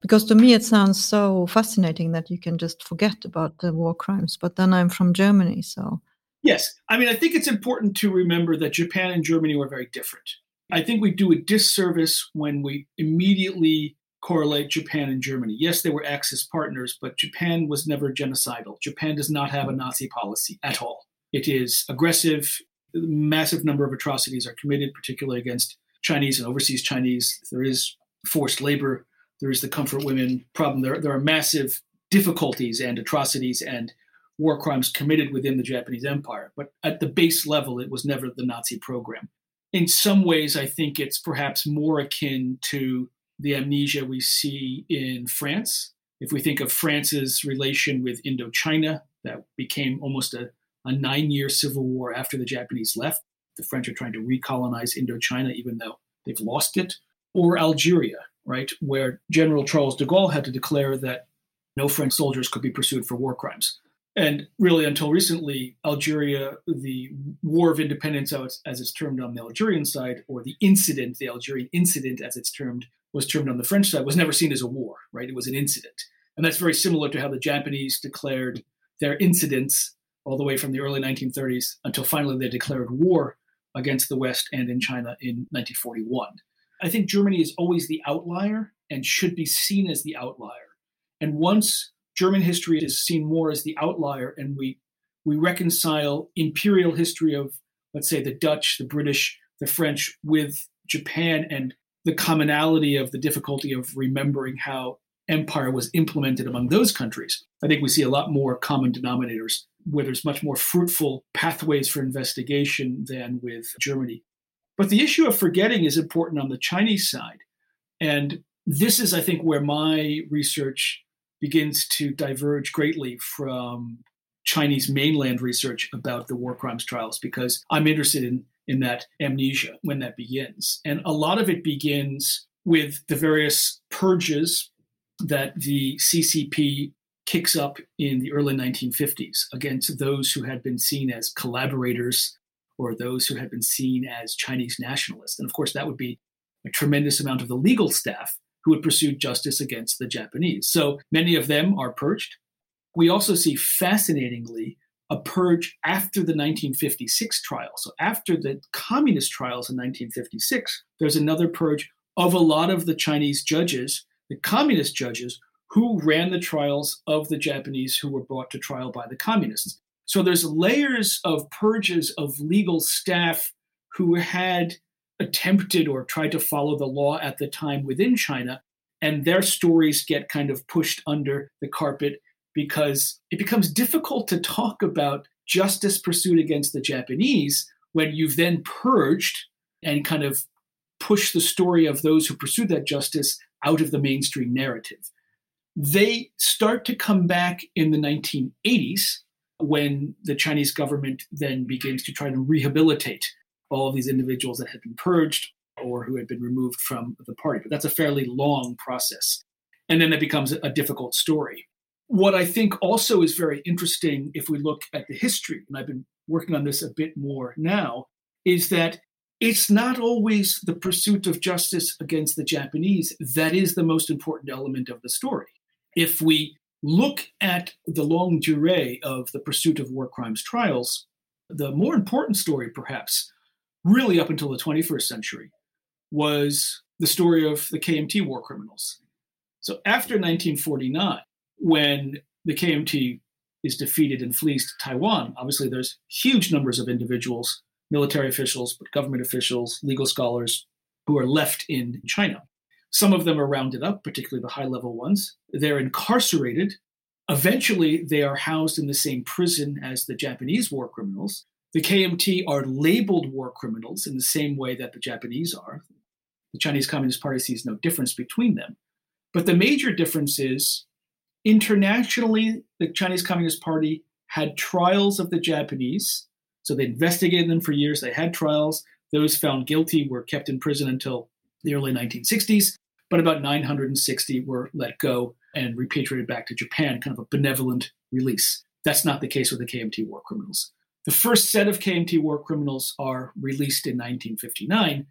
Because to me, it sounds so fascinating that you can just forget about the war crimes. But then I'm from Germany, so. Yes. I mean, I think it's important to remember that Japan and Germany were very different. I think we do a disservice when we immediately correlate Japan and Germany. Yes, they were Axis partners, but Japan was never genocidal. Japan does not have a Nazi policy at all. It is aggressive. Massive number of atrocities are committed, particularly against Chinese and overseas Chinese. There is forced labor there is the comfort women problem. There, there are massive difficulties and atrocities and war crimes committed within the Japanese Empire. But at the base level, it was never the Nazi program. In some ways, I think it's perhaps more akin to the amnesia we see in France. If we think of France's relation with Indochina, that became almost a, a nine year civil war after the Japanese left. The French are trying to recolonize Indochina, even though they've lost it. Or Algeria, right, where General Charles de Gaulle had to declare that no French soldiers could be pursued for war crimes. And really, until recently, Algeria, the War of Independence, as it's termed on the Algerian side, or the incident, the Algerian incident, as it's termed, was termed on the French side, was never seen as a war, right? It was an incident. And that's very similar to how the Japanese declared their incidents all the way from the early 1930s until finally they declared war against the West and in China in 1941. I think Germany is always the outlier and should be seen as the outlier. And once German history is seen more as the outlier and we we reconcile imperial history of let's say the Dutch, the British, the French with Japan and the commonality of the difficulty of remembering how empire was implemented among those countries. I think we see a lot more common denominators where there's much more fruitful pathways for investigation than with Germany. But the issue of forgetting is important on the Chinese side. And this is, I think, where my research begins to diverge greatly from Chinese mainland research about the war crimes trials because I'm interested in, in that amnesia when that begins. And a lot of it begins with the various purges that the CCP kicks up in the early 1950s against those who had been seen as collaborators or those who had been seen as Chinese nationalists. And of course, that would be a tremendous amount of the legal staff who would pursue justice against the Japanese. So many of them are purged. We also see, fascinatingly, a purge after the 1956 trial. So after the communist trials in 1956, there's another purge of a lot of the Chinese judges the communist judges who ran the trials of the Japanese who were brought to trial by the communists. So there's layers of purges of legal staff who had attempted or tried to follow the law at the time within China, and their stories get kind of pushed under the carpet because it becomes difficult to talk about justice pursued against the Japanese when you've then purged and kind of pushed the story of those who pursued that justice out of the mainstream narrative. They start to come back in the 1980s when the Chinese government then begins to try to rehabilitate all of these individuals that had been purged or who had been removed from the party. But that's a fairly long process. And then it becomes a difficult story. What I think also is very interesting if we look at the history, and I've been working on this a bit more now, is that it's not always the pursuit of justice against the Japanese that is the most important element of the story. If we look at the longue durée of the pursuit of war crimes trials, the more important story, perhaps, really up until the 21st century, was the story of the KMT war criminals. So after 1949, when the KMT is defeated and flees to Taiwan, obviously there's huge numbers of individuals military officials, but government officials, legal scholars who are left in China. Some of them are rounded up, particularly the high level ones. They're incarcerated. Eventually, they are housed in the same prison as the Japanese war criminals. The KMT are labeled war criminals in the same way that the Japanese are. The Chinese Communist Party sees no difference between them. But the major difference is internationally, the Chinese Communist Party had trials of the Japanese so they investigated them for years. They had trials. Those found guilty were kept in prison until the early 1960s, but about 960 were let go and repatriated back to Japan, kind of a benevolent release. That's not the case with the KMT war criminals. The first set of KMT war criminals are released in 1959,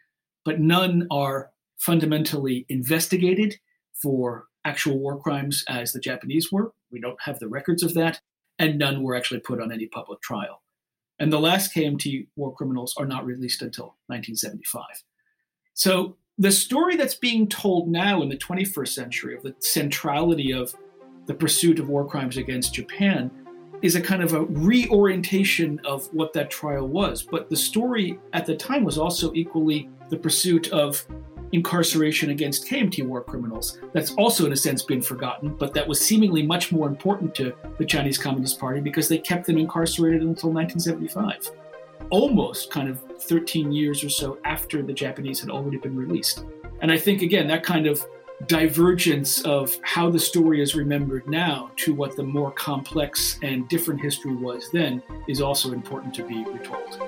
but none are fundamentally investigated for actual war crimes as the Japanese were. We don't have the records of that, and none were actually put on any public trial. And the last KMT war criminals are not released until 1975. So the story that's being told now in the 21st century of the centrality of the pursuit of war crimes against Japan is a kind of a reorientation of what that trial was. But the story at the time was also equally the pursuit of incarceration against KMT war criminals. That's also, in a sense, been forgotten, but that was seemingly much more important to the Chinese Communist Party because they kept them incarcerated until 1975, almost kind of 13 years or so after the Japanese had already been released. And I think, again, that kind of divergence of how the story is remembered now to what the more complex and different history was then is also important to be retold.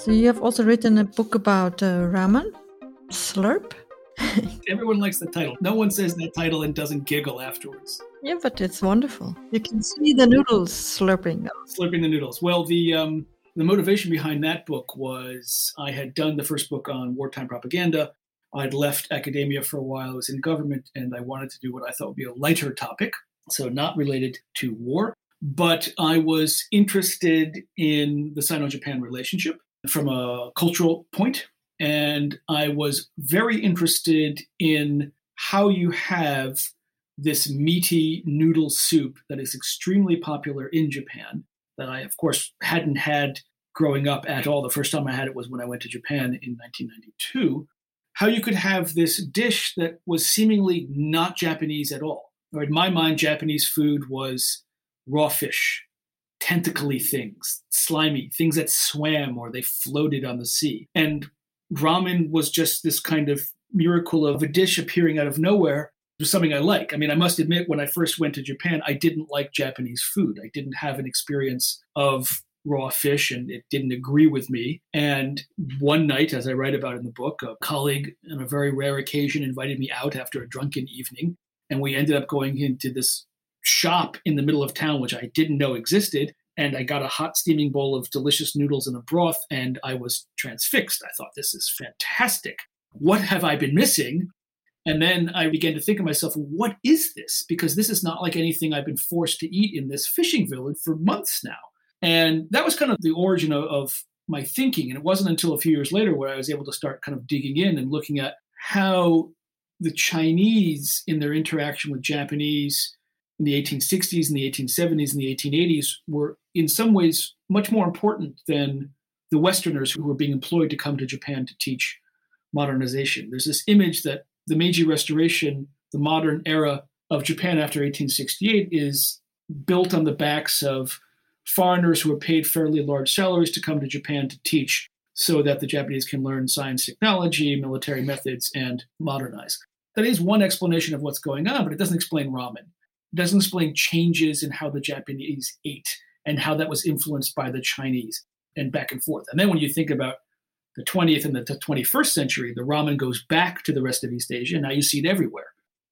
So you have also written a book about uh, ramen, Slurp. Everyone likes the title. No one says that title and doesn't giggle afterwards. Yeah, but it's wonderful. You can see the noodles slurping. Slurping the noodles. Well, the um, the motivation behind that book was I had done the first book on wartime propaganda. I'd left academia for a while. I was in government, and I wanted to do what I thought would be a lighter topic, so not related to war. But I was interested in the Sino-Japan relationship from a cultural point, and I was very interested in how you have this meaty noodle soup that is extremely popular in Japan that I, of course, hadn't had growing up at all. The first time I had it was when I went to Japan in 1992. How you could have this dish that was seemingly not Japanese at all. In my mind, Japanese food was raw fish, tentacly things, slimy, things that swam or they floated on the sea. And ramen was just this kind of miracle of a dish appearing out of nowhere it was something I like. I mean, I must admit, when I first went to Japan, I didn't like Japanese food. I didn't have an experience of raw fish and it didn't agree with me. And one night, as I write about in the book, a colleague on a very rare occasion invited me out after a drunken evening. And we ended up going into this shop in the middle of town, which I didn't know existed. And I got a hot steaming bowl of delicious noodles and a broth, and I was transfixed. I thought, this is fantastic. What have I been missing? And then I began to think of myself, what is this? Because this is not like anything I've been forced to eat in this fishing village for months now. And that was kind of the origin of, of my thinking. And it wasn't until a few years later where I was able to start kind of digging in and looking at how the Chinese, in their interaction with Japanese in the 1860s and the 1870s and the 1880s, were in some ways much more important than the Westerners who were being employed to come to Japan to teach modernization. There's this image that the Meiji Restoration, the modern era of Japan after 1868, is built on the backs of foreigners who are paid fairly large salaries to come to Japan to teach so that the Japanese can learn science, technology, military methods, and modernize. That is one explanation of what's going on, but it doesn't explain ramen. Doesn't explain changes in how the Japanese ate and how that was influenced by the Chinese and back and forth. And then when you think about the 20th and the 21st century, the ramen goes back to the rest of East Asia. Now you see it everywhere.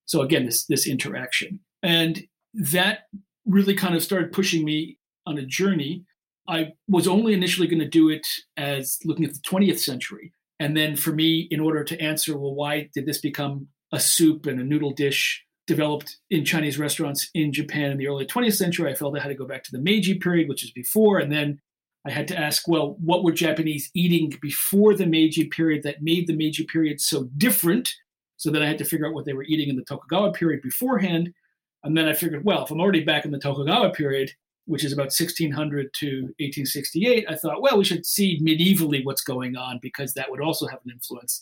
So again, this this interaction, and that really kind of started pushing me on a journey. I was only initially going to do it as looking at the 20th century, and then for me, in order to answer, well, why did this become a soup and a noodle dish developed in Chinese restaurants in Japan in the early 20th century? I felt I had to go back to the Meiji period, which is before, and then I had to ask, well, what were Japanese eating before the Meiji period that made the Meiji period so different? So then I had to figure out what they were eating in the Tokugawa period beforehand. And then I figured, well, if I'm already back in the Tokugawa period, which is about 1600 to 1868, I thought, well, we should see medievally what's going on because that would also have an influence,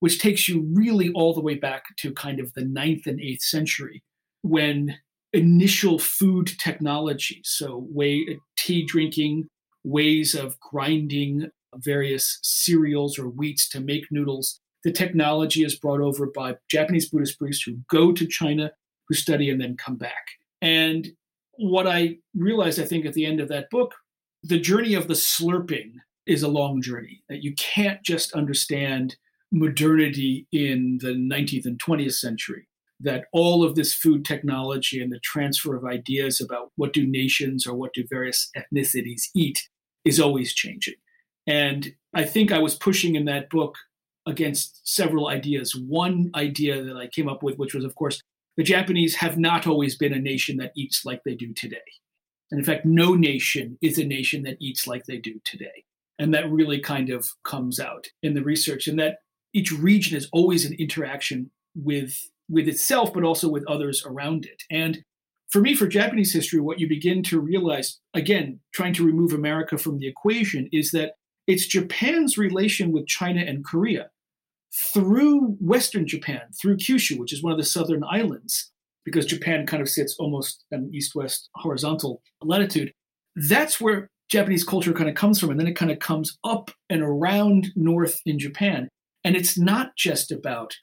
which takes you really all the way back to kind of the ninth and eighth century when initial food technology, so way tea drinking, ways of grinding various cereals or wheats to make noodles. The technology is brought over by Japanese Buddhist priests who go to China, who study, and then come back. And what I realized, I think, at the end of that book, the journey of the slurping is a long journey. That you can't just understand modernity in the 19th and 20th century that all of this food technology and the transfer of ideas about what do nations or what do various ethnicities eat is always changing. And I think I was pushing in that book against several ideas. One idea that I came up with, which was, of course, the Japanese have not always been a nation that eats like they do today. And in fact, no nation is a nation that eats like they do today. And that really kind of comes out in the research, and that each region is always an interaction with with itself, but also with others around it. And for me, for Japanese history, what you begin to realize, again, trying to remove America from the equation, is that it's Japan's relation with China and Korea through Western Japan, through Kyushu, which is one of the southern islands, because Japan kind of sits almost an east west horizontal latitude. That's where Japanese culture kind of comes from. And then it kind of comes up and around north in Japan. And it's not just about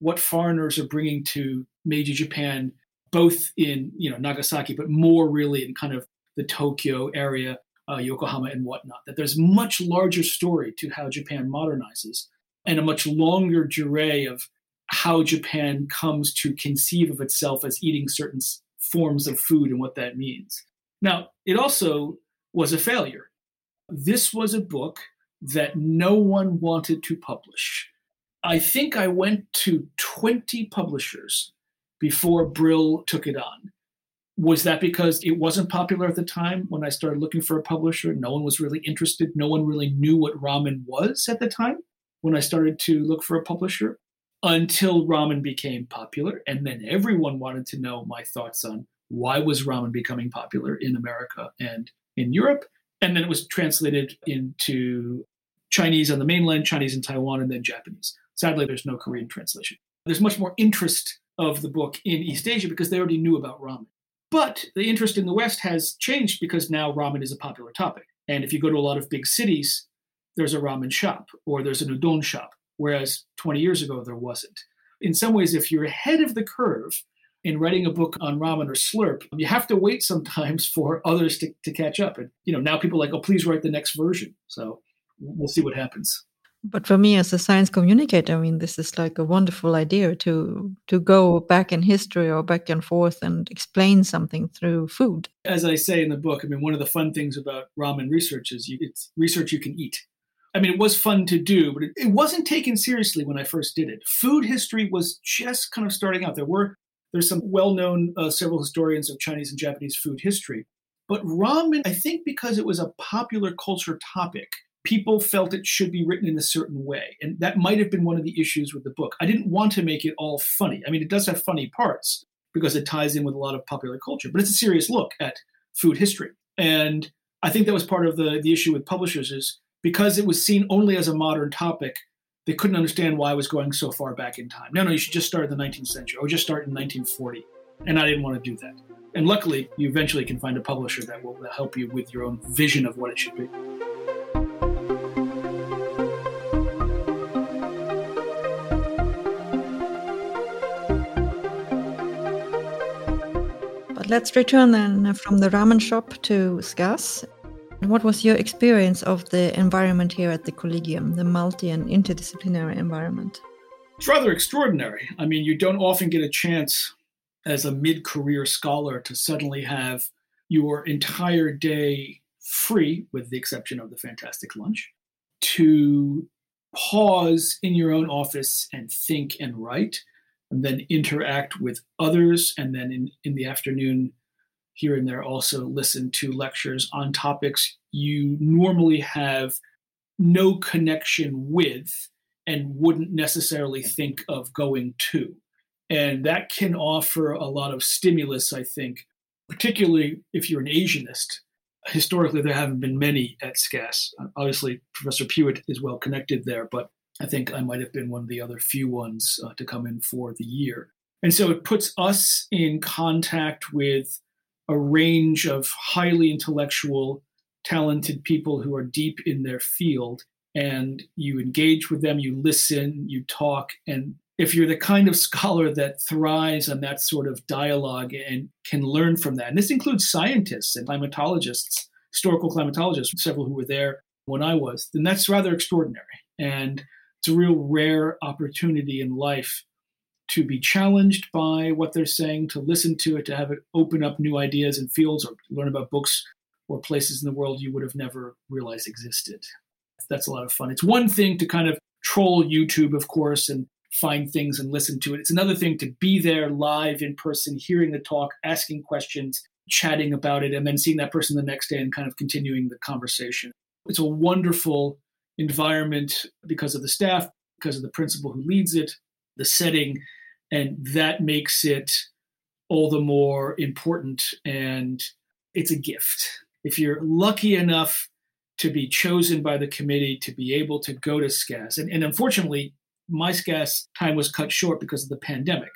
what foreigners are bringing to Meiji Japan, both in you know Nagasaki, but more really in kind of the Tokyo area, uh, Yokohama, and whatnot. That there's much larger story to how Japan modernizes, and a much longer durée of how Japan comes to conceive of itself as eating certain forms of food and what that means. Now, it also was a failure. This was a book that no one wanted to publish. I think I went to 20 publishers before Brill took it on. Was that because it wasn't popular at the time when I started looking for a publisher? No one was really interested. No one really knew what ramen was at the time when I started to look for a publisher until ramen became popular. And then everyone wanted to know my thoughts on why was ramen becoming popular in America and in Europe. And then it was translated into Chinese on the mainland, Chinese in Taiwan, and then Japanese. Sadly, there's no Korean translation. There's much more interest of the book in East Asia because they already knew about ramen. But the interest in the West has changed because now ramen is a popular topic. And if you go to a lot of big cities, there's a ramen shop or there's an udon shop, whereas 20 years ago there wasn't. In some ways, if you're ahead of the curve in writing a book on ramen or slurp, you have to wait sometimes for others to, to catch up. And you know, now people are like, oh, please write the next version. So we'll see what happens. But for me as a science communicator, I mean, this is like a wonderful idea to to go back in history or back and forth and explain something through food. As I say in the book, I mean, one of the fun things about ramen research is you, it's research you can eat. I mean, it was fun to do, but it, it wasn't taken seriously when I first did it. Food history was just kind of starting out. There were there's some well-known uh, several historians of Chinese and Japanese food history, but ramen, I think, because it was a popular culture topic people felt it should be written in a certain way. And that might have been one of the issues with the book. I didn't want to make it all funny. I mean, it does have funny parts because it ties in with a lot of popular culture, but it's a serious look at food history. And I think that was part of the, the issue with publishers is because it was seen only as a modern topic, they couldn't understand why I was going so far back in time. No, no, you should just start in the 19th century or just start in 1940. And I didn't want to do that. And luckily, you eventually can find a publisher that will help you with your own vision of what it should be. But let's return then from the ramen shop to SCAS. What was your experience of the environment here at the Collegium, the multi and interdisciplinary environment? It's rather extraordinary. I mean, you don't often get a chance as a mid career scholar to suddenly have your entire day free, with the exception of the fantastic lunch, to pause in your own office and think and write and then interact with others. And then in, in the afternoon, here and there, also listen to lectures on topics you normally have no connection with and wouldn't necessarily think of going to. And that can offer a lot of stimulus, I think, particularly if you're an Asianist. Historically, there haven't been many at SCAS. Obviously, Professor Puett is well connected there, but I think I might have been one of the other few ones uh, to come in for the year. And so it puts us in contact with a range of highly intellectual, talented people who are deep in their field. And you engage with them, you listen, you talk. And if you're the kind of scholar that thrives on that sort of dialogue and can learn from that, and this includes scientists and climatologists, historical climatologists, several who were there when I was, then that's rather extraordinary. And it's a real rare opportunity in life to be challenged by what they're saying, to listen to it, to have it open up new ideas and fields, or learn about books or places in the world you would have never realized existed. That's a lot of fun. It's one thing to kind of troll YouTube, of course, and find things and listen to it. It's another thing to be there live in person, hearing the talk, asking questions, chatting about it, and then seeing that person the next day and kind of continuing the conversation. It's a wonderful environment because of the staff, because of the principal who leads it, the setting, and that makes it all the more important and it's a gift. If you're lucky enough to be chosen by the committee to be able to go to SCAS, and, and unfortunately, my SCAS time was cut short because of the pandemic.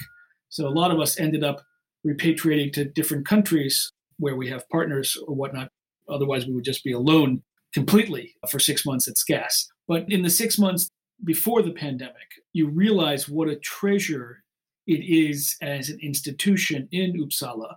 So a lot of us ended up repatriating to different countries where we have partners or whatnot. Otherwise, we would just be alone completely for six months at SCAS. But in the six months before the pandemic, you realize what a treasure it is as an institution in Uppsala,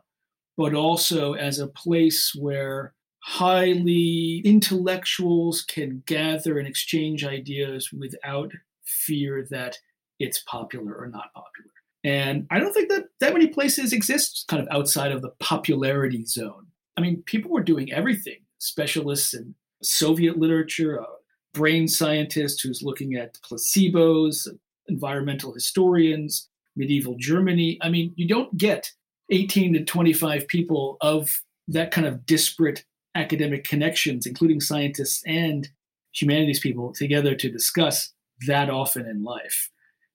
but also as a place where highly intellectuals can gather and exchange ideas without fear that it's popular or not popular. And I don't think that that many places exist kind of outside of the popularity zone. I mean, people were doing everything specialists in Soviet literature, a brain scientist who's looking at placebos, environmental historians, medieval Germany. I mean, you don't get 18 to 25 people of that kind of disparate academic connections, including scientists and humanities people, together to discuss that often in life.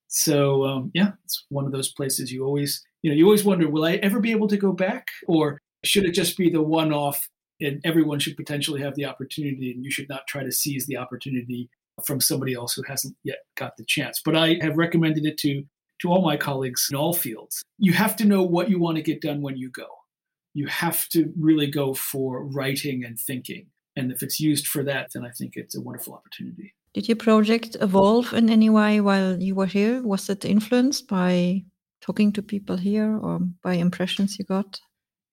So um, yeah, it's one of those places you always, you know, you always wonder, will I ever be able to go back, or should it just be the one-off? And everyone should potentially have the opportunity, and you should not try to seize the opportunity from somebody else who hasn't yet got the chance. But I have recommended it to to all my colleagues in all fields. You have to know what you want to get done when you go. You have to really go for writing and thinking. And if it's used for that, then I think it's a wonderful opportunity. Did your project evolve in any way while you were here? Was it influenced by talking to people here or by impressions you got?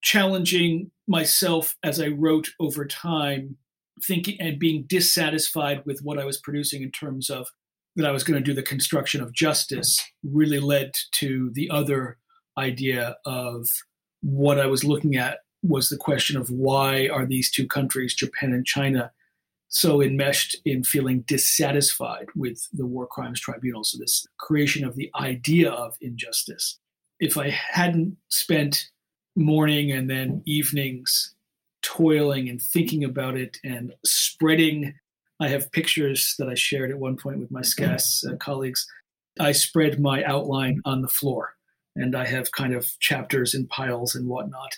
Challenging myself as I wrote over time, thinking and being dissatisfied with what I was producing in terms of that I was going to do the construction of justice really led to the other idea of what I was looking at was the question of why are these two countries, Japan and China, so enmeshed in feeling dissatisfied with the War Crimes Tribunal. So, this creation of the idea of injustice. If I hadn't spent morning and then evenings toiling and thinking about it and spreading, I have pictures that I shared at one point with my SCAS uh, colleagues. I spread my outline on the floor and I have kind of chapters in piles and whatnot.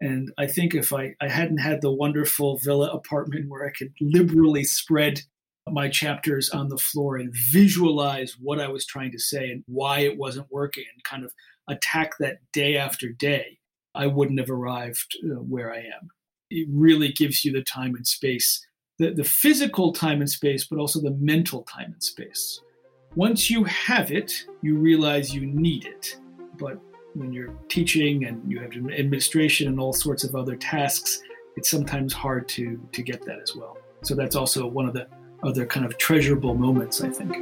And I think if I, I hadn't had the wonderful villa apartment where I could liberally spread my chapters on the floor and visualize what I was trying to say and why it wasn't working and kind of attack that day after day, I wouldn't have arrived uh, where I am. It really gives you the time and space, the, the physical time and space, but also the mental time and space. Once you have it, you realize you need it. But when you're teaching and you have administration and all sorts of other tasks, it's sometimes hard to to get that as well. So that's also one of the other kind of treasurable moments, I think.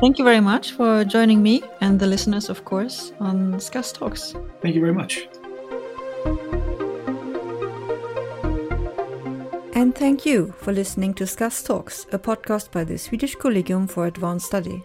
Thank you very much for joining me and the listeners, of course, on SCAS Talks. Thank you very much. And thank you for listening to SCAS Talks, a podcast by the Swedish Collegium for Advanced Study.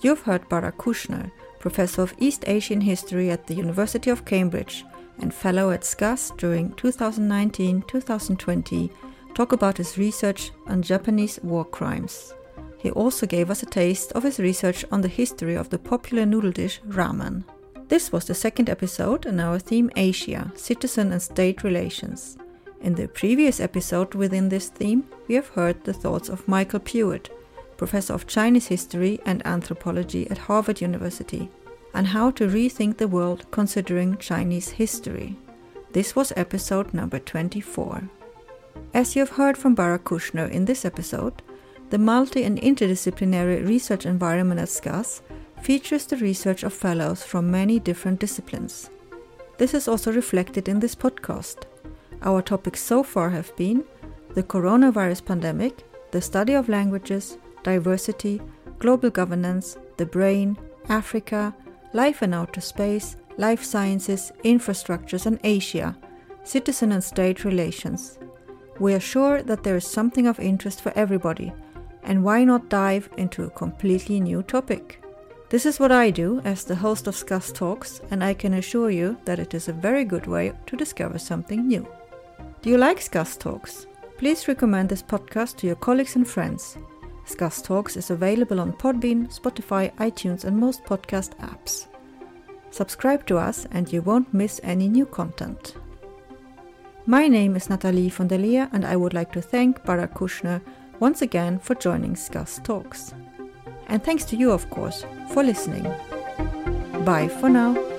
You've heard Barak Kushner, Professor of East Asian History at the University of Cambridge and Fellow at SCAS during 2019 2020, talk about his research on Japanese war crimes. He also gave us a taste of his research on the history of the popular noodle dish ramen. This was the second episode in our theme Asia Citizen and State Relations. In the previous episode within this theme, we have heard the thoughts of Michael Puett, professor of Chinese history and anthropology at Harvard University, on how to rethink the world considering Chinese history. This was episode number 24. As you have heard from Barak Kushner in this episode, the multi and interdisciplinary research environment at SCAS features the research of fellows from many different disciplines. This is also reflected in this podcast. Our topics so far have been the coronavirus pandemic, the study of languages, diversity, global governance, the brain, Africa, life in outer space, life sciences, infrastructures, and Asia, citizen and state relations. We are sure that there is something of interest for everybody, and why not dive into a completely new topic? This is what I do as the host of SCAS Talks, and I can assure you that it is a very good way to discover something new. Do you like SCAS Talks? Please recommend this podcast to your colleagues and friends. SCAS Talks is available on Podbean, Spotify, iTunes, and most podcast apps. Subscribe to us and you won't miss any new content. My name is Nathalie von der Leer, and I would like to thank Barak Kushner once again for joining SCAS Talks. And thanks to you, of course, for listening. Bye for now.